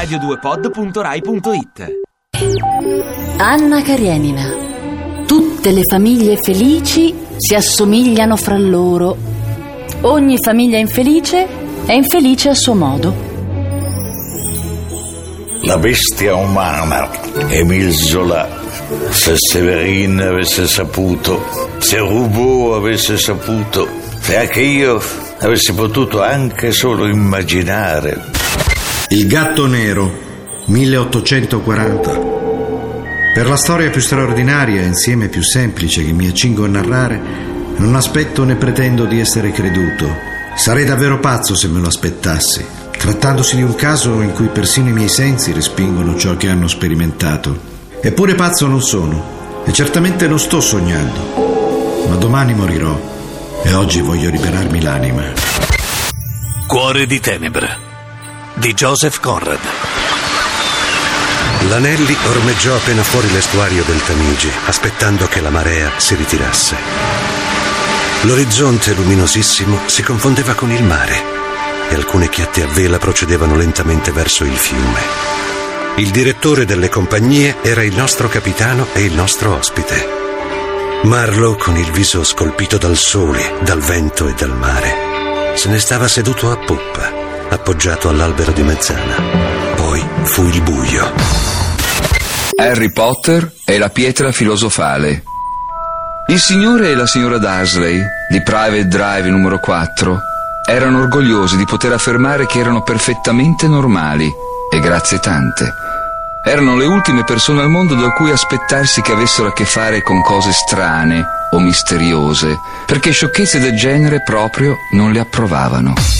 radio2pod.rai.it Anna Karenina. Tutte le famiglie felici si assomigliano fra loro. Ogni famiglia infelice è infelice a suo modo. La bestia umana, Emile Zola. Se Severin avesse saputo, se Roubaud avesse saputo, se anche io avessi potuto anche solo immaginare. Il gatto nero, 1840. Per la storia più straordinaria e insieme più semplice che mi accingo a narrare, non aspetto né pretendo di essere creduto. Sarei davvero pazzo se me lo aspettassi, trattandosi di un caso in cui persino i miei sensi respingono ciò che hanno sperimentato. Eppure pazzo non sono, e certamente non sto sognando. Ma domani morirò, e oggi voglio liberarmi l'anima. Cuore di tenebra di Joseph Conrad. L'Anelli ormeggiò appena fuori l'estuario del Tamigi, aspettando che la marea si ritirasse. L'orizzonte luminosissimo si confondeva con il mare e alcune chiatte a vela procedevano lentamente verso il fiume. Il direttore delle compagnie era il nostro capitano e il nostro ospite. Marlowe, con il viso scolpito dal sole, dal vento e dal mare, se ne stava seduto a poppa, appoggiato all'albero di mezzana. Poi fu il buio. Harry Potter e la pietra filosofale. Il signore e la signora Dursley, di Private Drive numero 4, erano orgogliosi di poter affermare che erano perfettamente normali, e grazie tante. Erano le ultime persone al mondo da cui aspettarsi che avessero a che fare con cose strane o misteriose, perché sciocchezze del genere proprio non le approvavano.